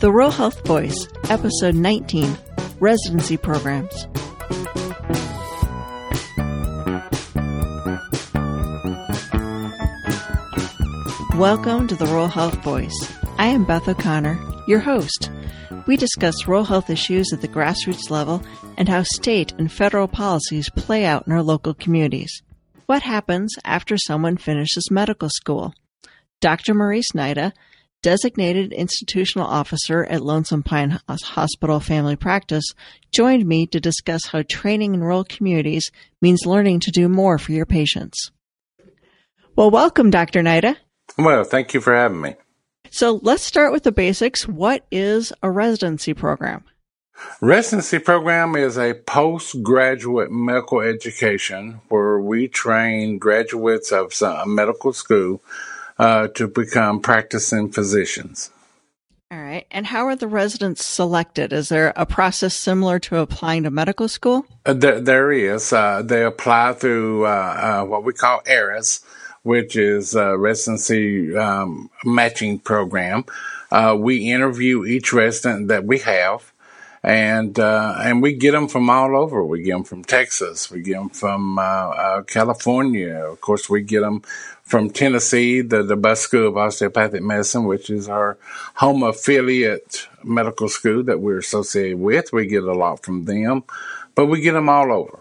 The Rural Health Voice, Episode 19 Residency Programs. Welcome to the Rural Health Voice. I am Beth O'Connor, your host. We discuss rural health issues at the grassroots level and how state and federal policies play out in our local communities. What happens after someone finishes medical school? Dr. Maurice Nida, designated institutional officer at Lonesome Pine Hospital Family Practice, joined me to discuss how training in rural communities means learning to do more for your patients. Well, welcome, Dr. Nida. Well, thank you for having me. So let's start with the basics. What is a residency program? Residency program is a postgraduate medical education where we train graduates of a medical school uh, to become practicing physicians. All right. And how are the residents selected? Is there a process similar to applying to medical school? Uh, there, there is. Uh, they apply through uh, uh, what we call ERAS, which is a residency um, matching program. Uh, we interview each resident that we have and uh, and we get them from all over. We get them from Texas. We get them from uh, uh, California. Of course, we get them from Tennessee, the the School of Osteopathic Medicine, which is our home affiliate medical school that we're associated with. We get a lot from them, but we get them all over.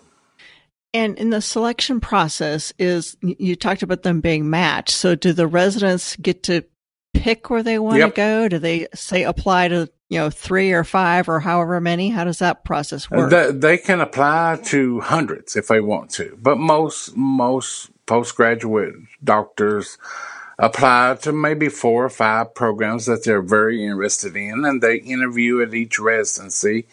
And in the selection process, is you talked about them being matched. So, do the residents get to pick where they want yep. to go? Do they say apply to you know, three or five or however many? How does that process work? They, they can apply to hundreds if they want to, but most, most postgraduate doctors apply to maybe four or five programs that they're very interested in and they interview at each residency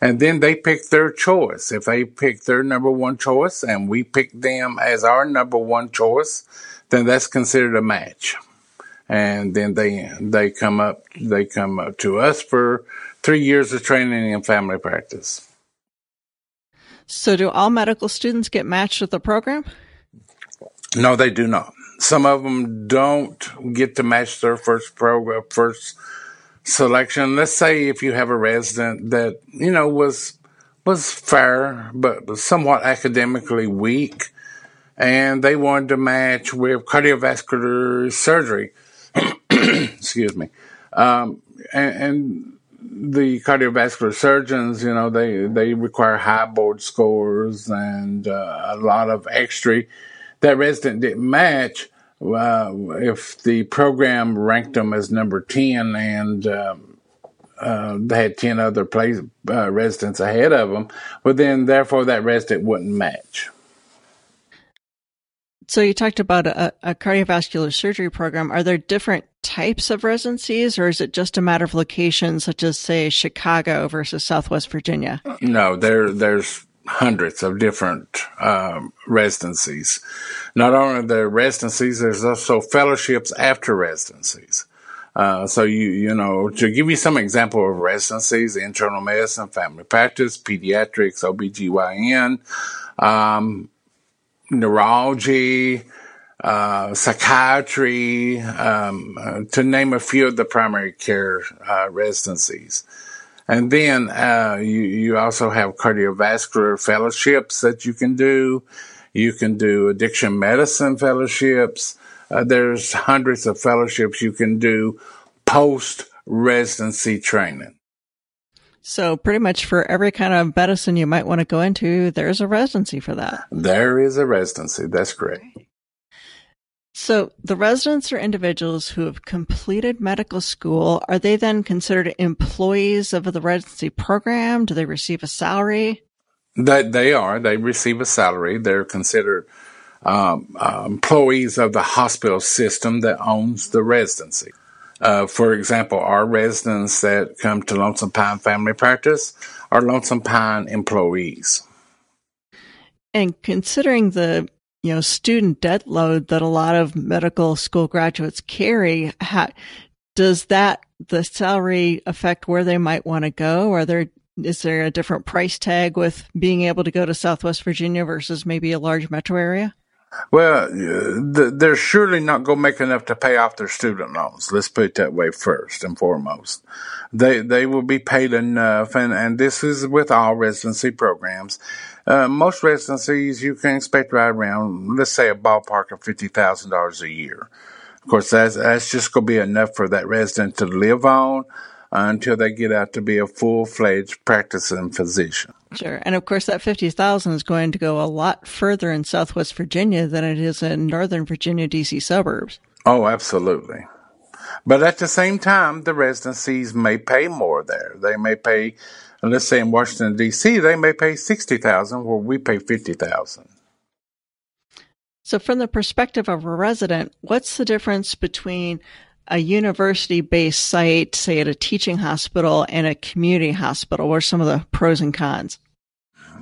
and then they pick their choice. If they pick their number one choice and we pick them as our number one choice, then that's considered a match and then they they come up they come up to us for three years of training in family practice. So, do all medical students get matched with the program? No, they do not. Some of them don't get to match their first program, first selection. Let's say if you have a resident that you know was was fair but was somewhat academically weak, and they wanted to match with cardiovascular surgery excuse me, um, and, and, the cardiovascular surgeons, you know, they they require high board scores and uh, a lot of extra. That resident didn't match. Uh, if the program ranked them as number ten and um, uh, they had 10 other place, uh, residents ahead of them, well, then therefore that resident wouldn't match. So you talked about a, a, cardiovascular surgery program. Are there different types of residencies, or is it just a matter of location, such as say Chicago versus Southwest Virginia? No, there there's hundreds of different um, residencies. Not only the residencies, there's also fellowships after residencies. Uh, so you you know to give you some example of residencies: internal medicine, family practice, pediatrics, OBGYN. Um, neurology, uh, psychiatry, um, uh, to name a few of the primary care uh, residencies. And then uh, you, you also have cardiovascular fellowships that you can do. You can do addiction medicine fellowships. Uh, there's hundreds of fellowships you can do post residency training. So pretty much for every kind of medicine you might want to go into, there's a residency for that. There is a residency. That's correct. So the residents are individuals who have completed medical school. Are they then considered employees of the residency program? Do they receive a salary? That they are. They receive a salary. They're considered um, uh, employees of the hospital system that owns the residency. Uh, for example, our residents that come to Lonesome Pine Family Practice are Lonesome Pine employees. And considering the you know student debt load that a lot of medical school graduates carry, does that the salary affect where they might want to go? Are there is there a different price tag with being able to go to Southwest Virginia versus maybe a large metro area? Well, uh, they're surely not going to make enough to pay off their student loans. Let's put it that way first and foremost. They they will be paid enough, and, and this is with all residency programs. Uh, most residencies you can expect right around, let's say, a ballpark of fifty thousand dollars a year. Of course, that's that's just going to be enough for that resident to live on until they get out to be a full fledged practicing physician. Sure. And of course, that 50,000 is going to go a lot further in Southwest Virginia than it is in Northern Virginia, DC suburbs. Oh, absolutely. But at the same time, the residencies may pay more there. They may pay, let's say in Washington, D.C., they may pay 60000 where we pay 50000 So, from the perspective of a resident, what's the difference between a university based site, say at a teaching hospital, and a community hospital? What are some of the pros and cons?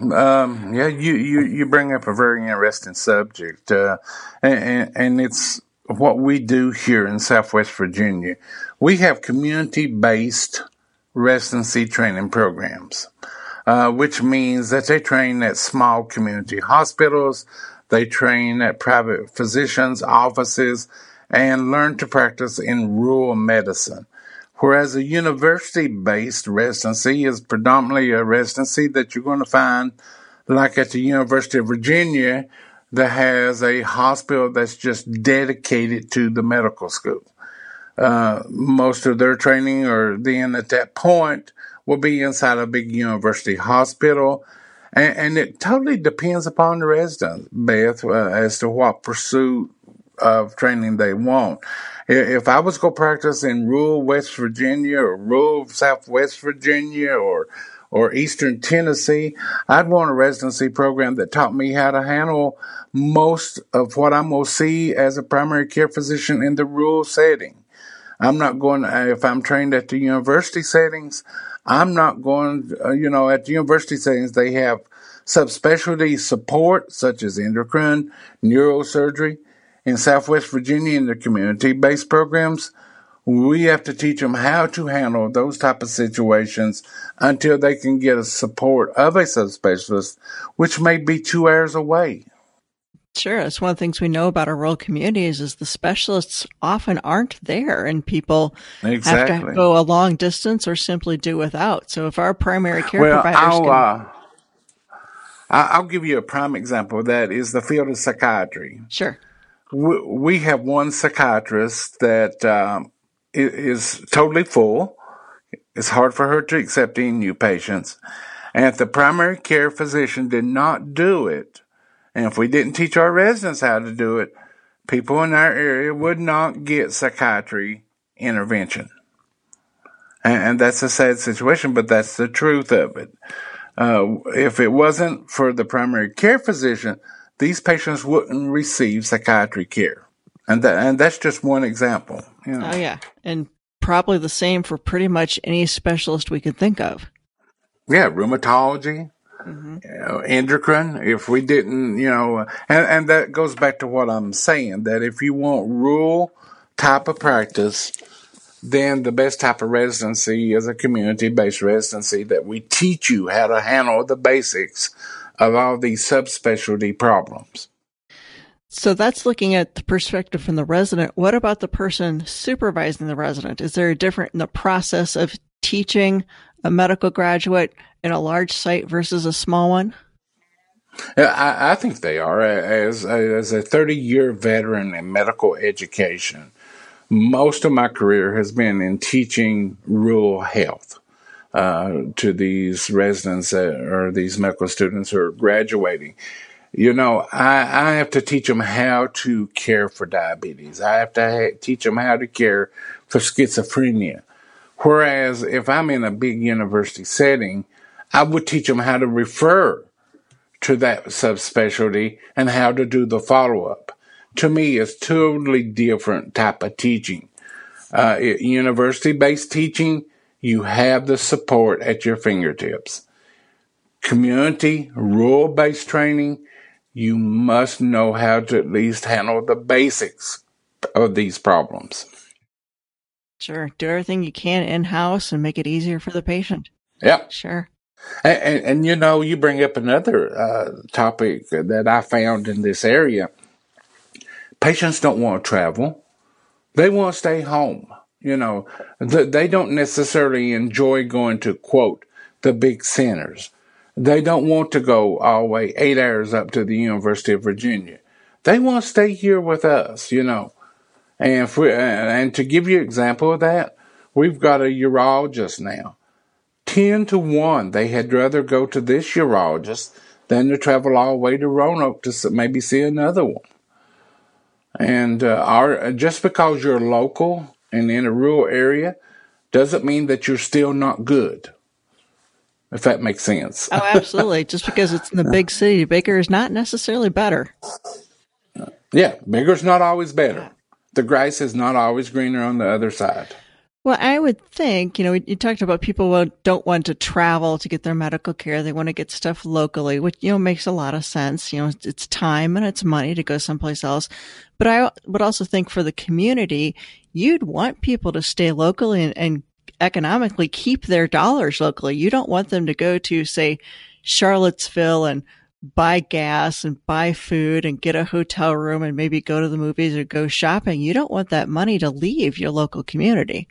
Um, yeah, you, you, you bring up a very interesting subject, uh, and, and it's what we do here in Southwest Virginia. We have community based residency training programs, uh, which means that they train at small community hospitals, they train at private physicians' offices, and learn to practice in rural medicine. Whereas a university based residency is predominantly a residency that you're going to find like at the University of Virginia that has a hospital that's just dedicated to the medical school. Uh, most of their training or then at that point will be inside a big university hospital. And, and it totally depends upon the resident, Beth, uh, as to what pursuit of training they want. If I was going to practice in rural West Virginia or rural Southwest Virginia or or Eastern Tennessee, I'd want a residency program that taught me how to handle most of what I'm going to see as a primary care physician in the rural setting. I'm not going, if I'm trained at the university settings, I'm not going, uh, you know, at the university settings, they have subspecialty support such as endocrine, neurosurgery, in Southwest Virginia in the community-based programs, we have to teach them how to handle those type of situations until they can get a support of a subspecialist, which may be two hours away. Sure, it's one of the things we know about our rural communities is the specialists often aren't there, and people exactly. have to go a long distance or simply do without. So, if our primary care well, providers I'll, can, uh, I'll give you a prime example. That is the field of psychiatry. Sure we have one psychiatrist that um, is totally full. It's hard for her to accept any new patients. And if the primary care physician did not do it, and if we didn't teach our residents how to do it, people in our area would not get psychiatry intervention. And, and that's a sad situation, but that's the truth of it. Uh, if it wasn't for the primary care physician, these patients wouldn't receive psychiatry care. And that, and that's just one example. You know. Oh yeah. And probably the same for pretty much any specialist we could think of. Yeah, rheumatology, mm-hmm. know, endocrine. If we didn't, you know, and, and that goes back to what I'm saying that if you want rural type of practice, then the best type of residency is a community based residency that we teach you how to handle the basics of all these subspecialty problems. So that's looking at the perspective from the resident. What about the person supervising the resident? Is there a different in the process of teaching a medical graduate in a large site versus a small one? I, I think they are. As, as a 30 year veteran in medical education, most of my career has been in teaching rural health uh, to these residents or these medical students who are graduating. You know, I, I have to teach them how to care for diabetes. I have to ha- teach them how to care for schizophrenia. Whereas if I'm in a big university setting, I would teach them how to refer to that subspecialty and how to do the follow up. To me, it's totally different type of teaching. Uh, university based teaching you have the support at your fingertips. Community, rural based training, you must know how to at least handle the basics of these problems. Sure. Do everything you can in house and make it easier for the patient. Yeah. Sure. And, and, and you know, you bring up another uh, topic that I found in this area Patients don't want to travel. They want to stay home. You know, they don't necessarily enjoy going to quote the big centers. They don't want to go all the way eight hours up to the University of Virginia. They want to stay here with us, you know. And for, and to give you an example of that, we've got a urologist now. 10 to 1, they had rather go to this urologist than to travel all the way to Roanoke to maybe see another one. And uh, our, just because you're local and in a rural area doesn't mean that you're still not good. If that makes sense. oh, absolutely. Just because it's in the big city, bigger is not necessarily better. Yeah, bigger's not always better. The grass is not always greener on the other side. Well, I would think, you know, you talked about people who don't want to travel to get their medical care. They want to get stuff locally, which, you know, makes a lot of sense. You know, it's time and it's money to go someplace else. But I would also think for the community, you'd want people to stay locally and, and economically keep their dollars locally. You don't want them to go to, say, Charlottesville and buy gas and buy food and get a hotel room and maybe go to the movies or go shopping. You don't want that money to leave your local community.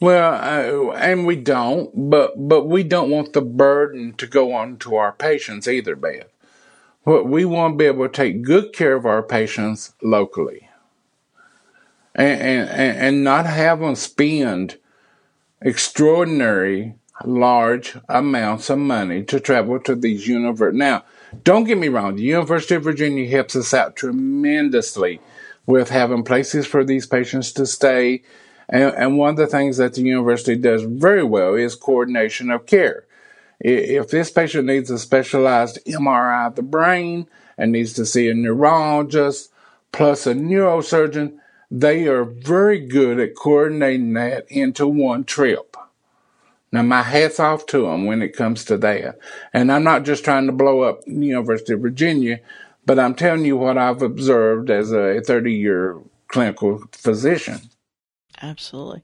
Well, uh, and we don't, but but we don't want the burden to go on to our patients either, Beth. What we want to be able to take good care of our patients locally, and and, and not have them spend extraordinary large amounts of money to travel to these universities. Now, don't get me wrong, the University of Virginia helps us out tremendously with having places for these patients to stay. And, and one of the things that the university does very well is coordination of care. If this patient needs a specialized MRI of the brain and needs to see a neurologist plus a neurosurgeon, they are very good at coordinating that into one trip. Now, my hat's off to them when it comes to that. And I'm not just trying to blow up the University of Virginia, but I'm telling you what I've observed as a 30 year clinical physician. Absolutely.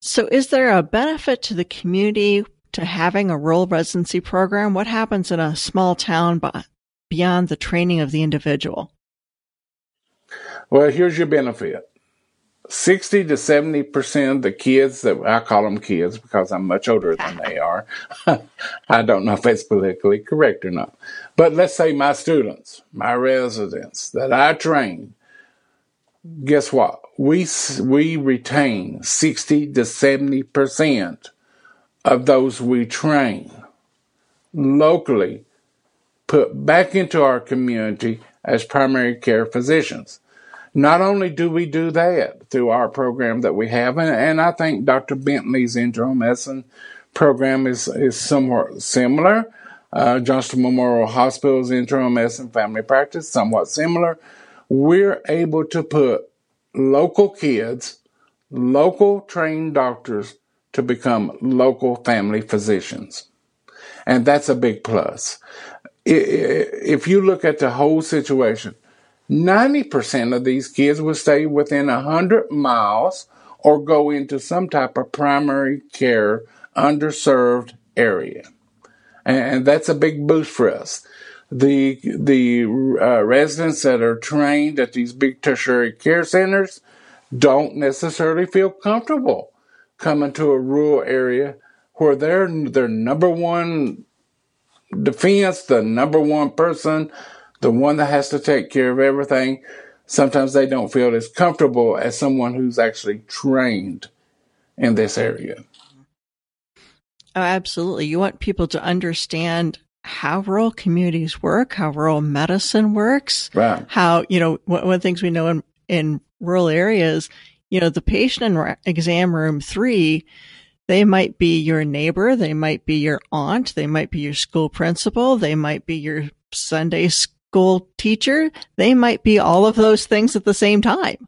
So, is there a benefit to the community to having a rural residency program? What happens in a small town beyond the training of the individual? Well, here's your benefit 60 to 70% of the kids that I call them kids because I'm much older than they are. I don't know if that's politically correct or not. But let's say my students, my residents that I train, guess what? We, we retain 60 to 70% of those we train locally put back into our community as primary care physicians. Not only do we do that through our program that we have, and, and I think Dr. Bentley's internal medicine program is, is somewhat similar. Uh, Johnston Memorial Hospital's internal medicine family practice, somewhat similar. We're able to put local kids, local trained doctors to become local family physicians. And that's a big plus. If you look at the whole situation, 90% of these kids would stay within 100 miles or go into some type of primary care underserved area. And that's a big boost for us. The, the uh, residents that are trained at these big tertiary care centers don't necessarily feel comfortable coming to a rural area where they're their number one defense, the number one person the one that has to take care of everything, sometimes they don't feel as comfortable as someone who's actually trained in this area. Oh, absolutely. You want people to understand how rural communities work, how rural medicine works, right. how, you know, one, of the things we know in, in rural areas, you know, the patient in exam room three, they might be your neighbor, they might be your aunt, they might be your school principal, they might be your Sunday school school teacher, they might be all of those things at the same time.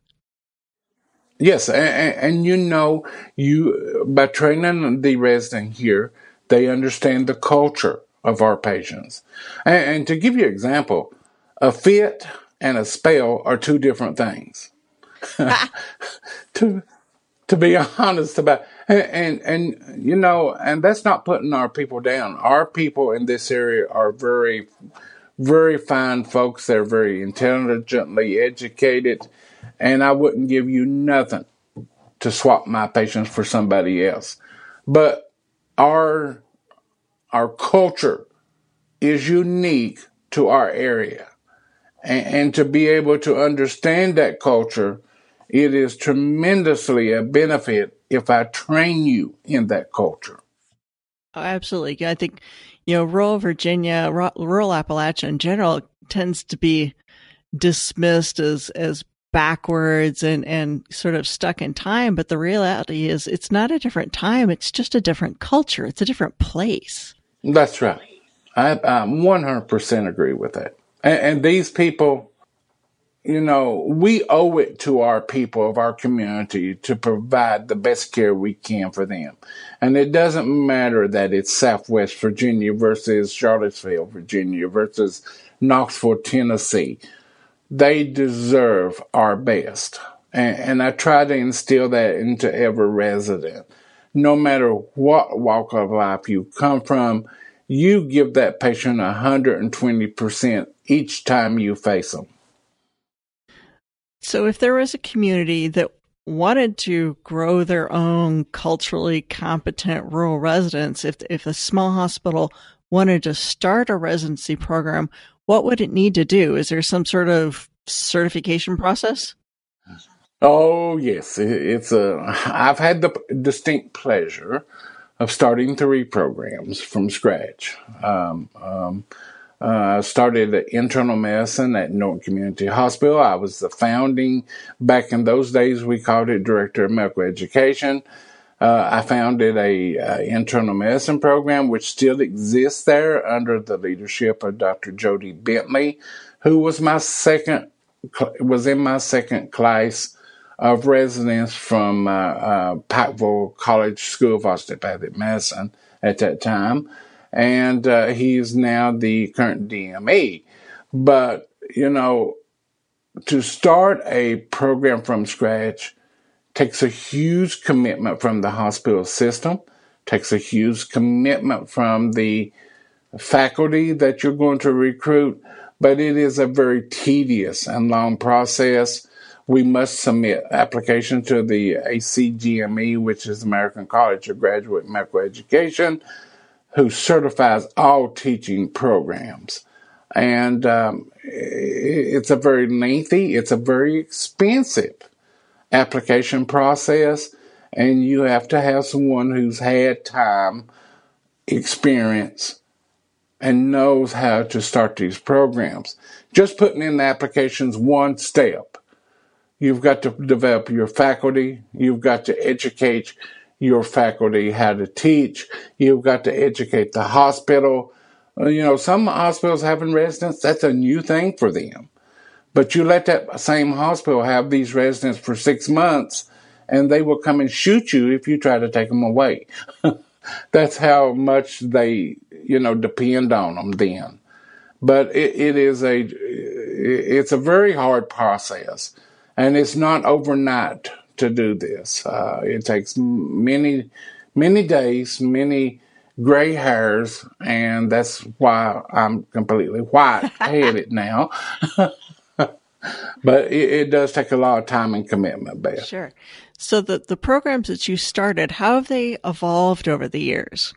Yes, and, and, you know, you by training the resident here, they understand the culture of our patients. And, and to give you an example, a fit and a spell are two different things. to to be honest about and, and and you know, and that's not putting our people down. Our people in this area are very very fine folks. They're very intelligently educated, and I wouldn't give you nothing to swap my patients for somebody else. But our our culture is unique to our area. And, and, to be able to understand that culture, it is tremendously a benefit if I train you in that culture. Oh, absolutely. I think, you know, rural Virginia, rural Appalachia in general tends to be dismissed as, as backwards and, and sort of stuck in time. But the reality is it's not a different time. It's just a different culture. It's a different place. That's right. I, I 100% agree with that. And, and these people, you know, we owe it to our people of our community to provide the best care we can for them. And it doesn't matter that it's Southwest Virginia versus Charlottesville, Virginia versus Knoxville, Tennessee. They deserve our best. And, and I try to instill that into every resident. No matter what walk of life you come from, you give that patient 120% each time you face them. So, if there was a community that wanted to grow their own culturally competent rural residents, if, if a small hospital wanted to start a residency program, what would it need to do? Is there some sort of certification process? Oh, yes. It's a, I've had the distinct pleasure of starting three programs from scratch. Um, um, uh, started internal medicine at Norton Community Hospital. I was the founding, back in those days, we called it director of medical education. Uh, I founded a uh, internal medicine program, which still exists there under the leadership of Dr. Jody Bentley, who was my second, was in my second class of residents from uh, uh, Pikeville College School of Osteopathic Medicine at that time, and uh, he's now the current DME. But you know, to start a program from scratch takes a huge commitment from the hospital system, takes a huge commitment from the faculty that you're going to recruit, but it is a very tedious and long process we must submit application to the ACGME, which is American College of Graduate Medical Education, who certifies all teaching programs. And um, it's a very lengthy, it's a very expensive application process, and you have to have someone who's had time, experience, and knows how to start these programs. Just putting in the applications one step You've got to develop your faculty. You've got to educate your faculty how to teach. You've got to educate the hospital. Uh, you know, some hospitals having residents, that's a new thing for them. But you let that same hospital have these residents for six months and they will come and shoot you if you try to take them away. that's how much they, you know, depend on them then. But it, it is a, it's a very hard process and it's not overnight to do this. Uh, it takes many, many days, many gray hairs, and that's why I'm completely white headed now. but it, it, does take a lot of time and commitment, Beth. Sure. So the the programs that you started, how have they evolved over the years?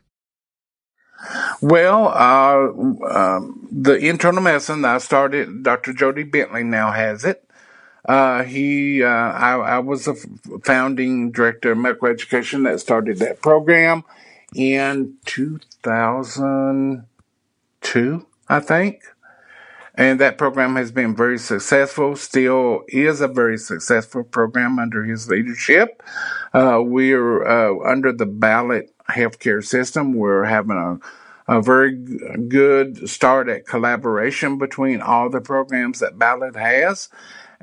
Well, uh, um, the internal medicine I started, Dr. Jody Bentley now has it. Uh, he, uh, I, I, was the founding director of medical education that started that program in 2002, I think. And that program has been very successful, still is a very successful program under his leadership. Uh, we're uh, under the Ballad healthcare system. We're having a a very good start at collaboration between all the programs that Ballad has.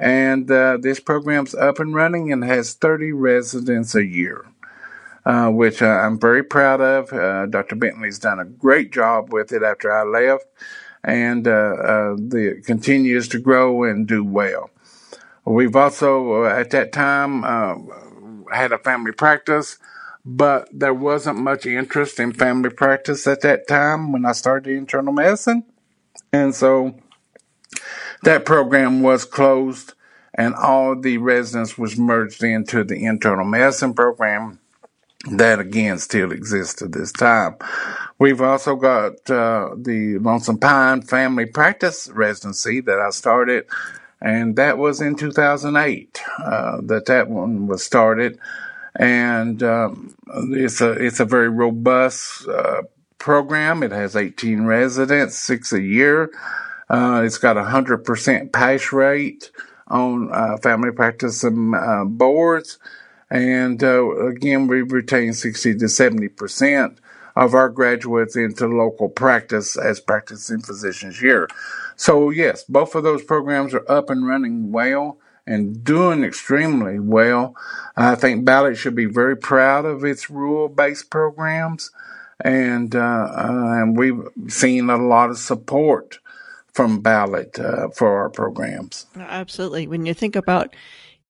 And uh, this program's up and running and has 30 residents a year, uh, which uh, I'm very proud of. Uh, Dr. Bentley's done a great job with it after I left, and uh, uh, the, continues to grow and do well. We've also, at that time, had a family practice, but there wasn't much interest in family practice at that time when I started internal medicine. And so that program was closed and all the residents was merged into the internal medicine program that again still exists to this time. We've also got uh, the Lonesome Pine Family Practice Residency that I started, and that was in 2008 uh, that that one was started, and um, it's a it's a very robust uh, program. It has 18 residents, six a year. Uh, it's got a hundred percent pass rate on uh, family practice uh, boards. And uh, again, we retain 60 to 70% of our graduates into local practice as practicing physicians here. So, yes, both of those programs are up and running well and doing extremely well. I think Ballad should be very proud of its rural based programs. And, uh, uh, and we've seen a lot of support from Ballad uh, for our programs. Absolutely. When you think about,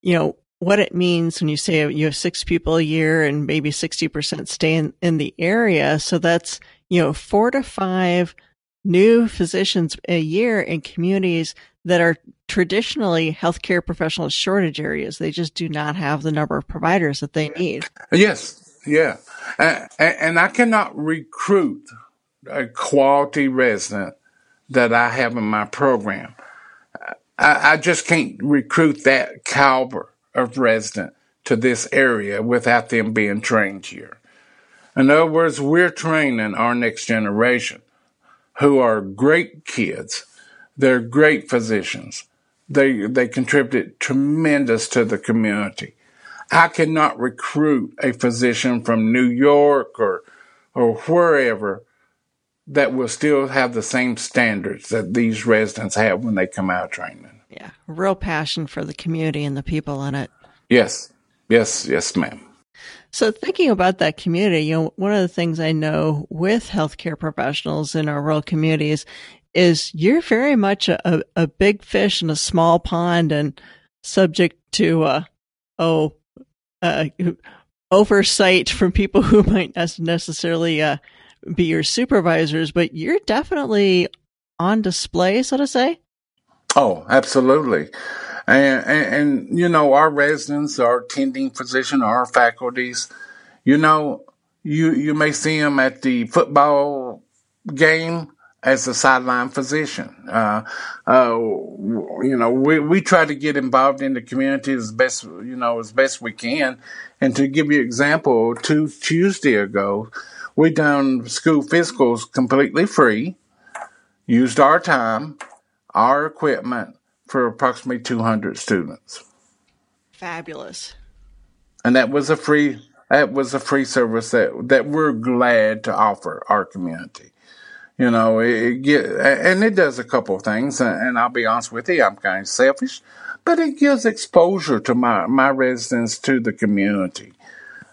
you know, what it means when you say you have six people a year and maybe 60% stay in, in the area. So that's, you know, four to five new physicians a year in communities that are traditionally healthcare professional shortage areas. They just do not have the number of providers that they need. Yes. Yeah. And, and I cannot recruit a quality resident that I have in my program. I, I just can't recruit that caliber of resident to this area without them being trained here. In other words, we're training our next generation who are great kids. They're great physicians. They, they contribute tremendous to the community. I cannot recruit a physician from New York or, or wherever that will still have the same standards that these residents have when they come out training. Yeah, real passion for the community and the people in it. Yes, yes, yes, ma'am. So, thinking about that community, you know, one of the things I know with healthcare professionals in our rural communities is you're very much a, a big fish in a small pond and subject to, uh, oh, uh, oversight from people who might not necessarily uh, be your supervisors, but you're definitely on display, so to say. Oh, absolutely. And, and, and, you know, our residents, our attending physician, our faculties, you know, you, you may see them at the football game as a sideline physician. Uh, uh, you know, we, we try to get involved in the community as best, you know, as best we can. And to give you an example, two Tuesday ago, we done school physicals completely free, used our time, our equipment for approximately 200 students. Fabulous. And that was a free that was a free service that that we're glad to offer our community. You know, it, it get and it does a couple of things. And I'll be honest with you, I'm kind of selfish, but it gives exposure to my my residents to the community.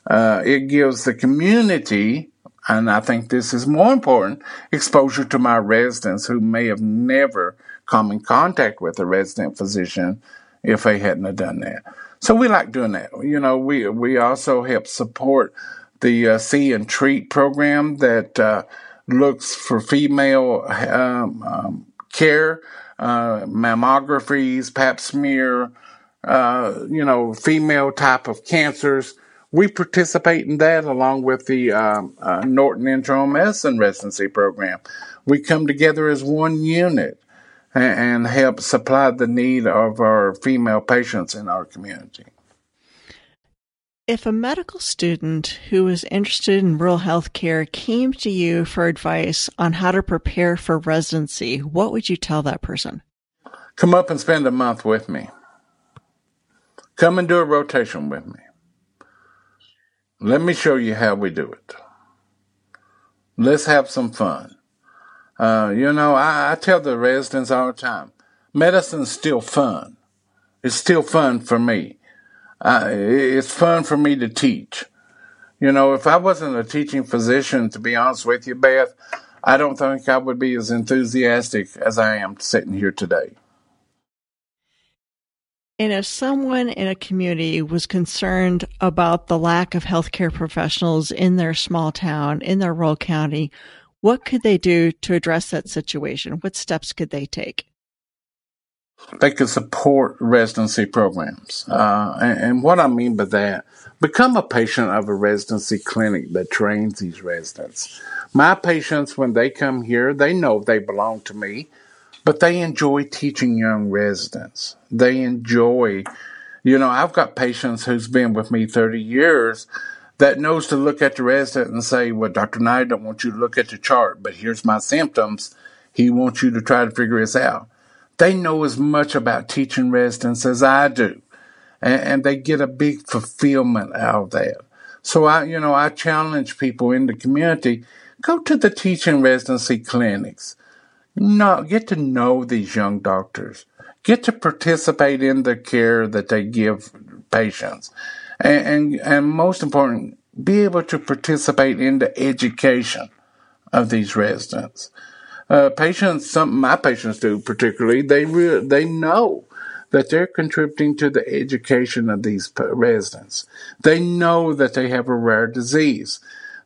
Uh, it gives the community and I think this is more important, exposure to my residents who may have never come in contact with a resident physician if they hadn't have done that. So we like doing that. You know, we we also help support the uh, See and Treat program that uh, looks for female um, um, care, uh, mammographies, pap smear, uh, you know, female type of cancers we participate in that along with the um, uh, Norton Internal Medicine Residency Program. We come together as one unit and, and help supply the need of our female patients in our community. If a medical student who is interested in rural health care came to you for advice on how to prepare for residency, what would you tell that person? Come up and spend a month with me. Come and do a rotation with me. Let me show you how we do it. Let's have some fun. Uh, you know, I, I tell the residents all the time, medicine's still fun. It's still fun for me. Uh, it's fun for me to teach. You know, if I wasn't a teaching physician, to be honest with you, Beth, I don't think I would be as enthusiastic as I am sitting here today. And if someone in a community was concerned about the lack of healthcare professionals in their small town, in their rural county, What could they do to address that situation? What steps could they take? They could support residency programs. Uh, and, and what I mean by that, become a patient of a residency clinic that trains these residents. My patients, when they come here, they know they belong to me, but they enjoy teaching young residents. They enjoy, you know, I've got patients who's been with me 30 years that knows to look at the resident and say, well, Dr. Nida, I don't want you to look at the chart, but here's my symptoms. He wants you to try to figure this out. They know as much about teaching residents as I do, and, and they get a big fulfillment out of that. So I, you know, I challenge people in the community, go to the teaching residency clinics. No, get to know these young doctors. Get to participate in the care that they give patients and, and, and most important, be able to participate in the education of these residents. Uh, patients, some my patients do particularly, they re- they know that they're contributing to the education of these residents. They know that they have a rare disease.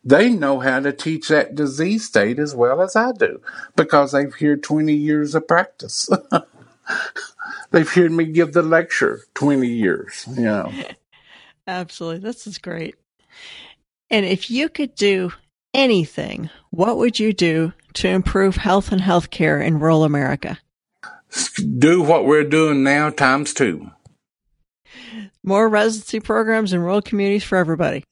They know how to teach that disease state as well as I do because they've heard 20 years of practice. they've heard me give the lecture 20 years, you know. Absolutely. This is great. And if you could do anything, what would you do to improve health and healthcare in rural America? Do what we're doing now times two. More residency programs in rural communities for everybody.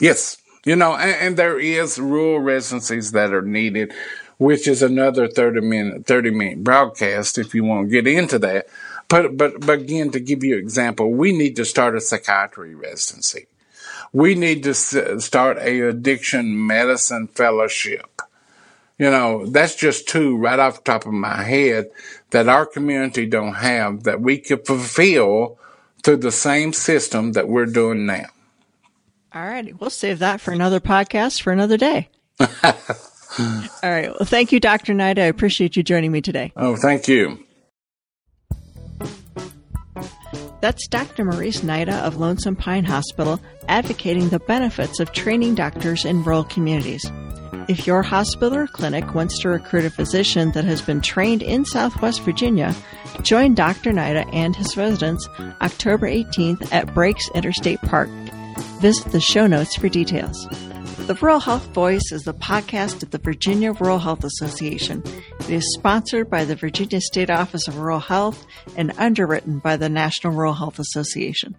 Yes. You know, and, and there is rural residencies that are needed, which is another 30 minute, 30 minute broadcast if you want to get into that. But, but, but again, to give you an example, we need to start a psychiatry residency. We need to start a addiction medicine fellowship. You know, that's just two right off the top of my head that our community don't have that we could fulfill through the same system that we're doing now. All righty. We'll save that for another podcast for another day. All right. Well, thank you, Dr. Nida. I appreciate you joining me today. Oh, thank you. That's Dr. Maurice Nida of Lonesome Pine Hospital advocating the benefits of training doctors in rural communities. If your hospital or clinic wants to recruit a physician that has been trained in Southwest Virginia, join Dr. Nida and his residents October 18th at Breaks Interstate Park. Visit the show notes for details. The Rural Health Voice is the podcast of the Virginia Rural Health Association. It is sponsored by the Virginia State Office of Rural Health and underwritten by the National Rural Health Association.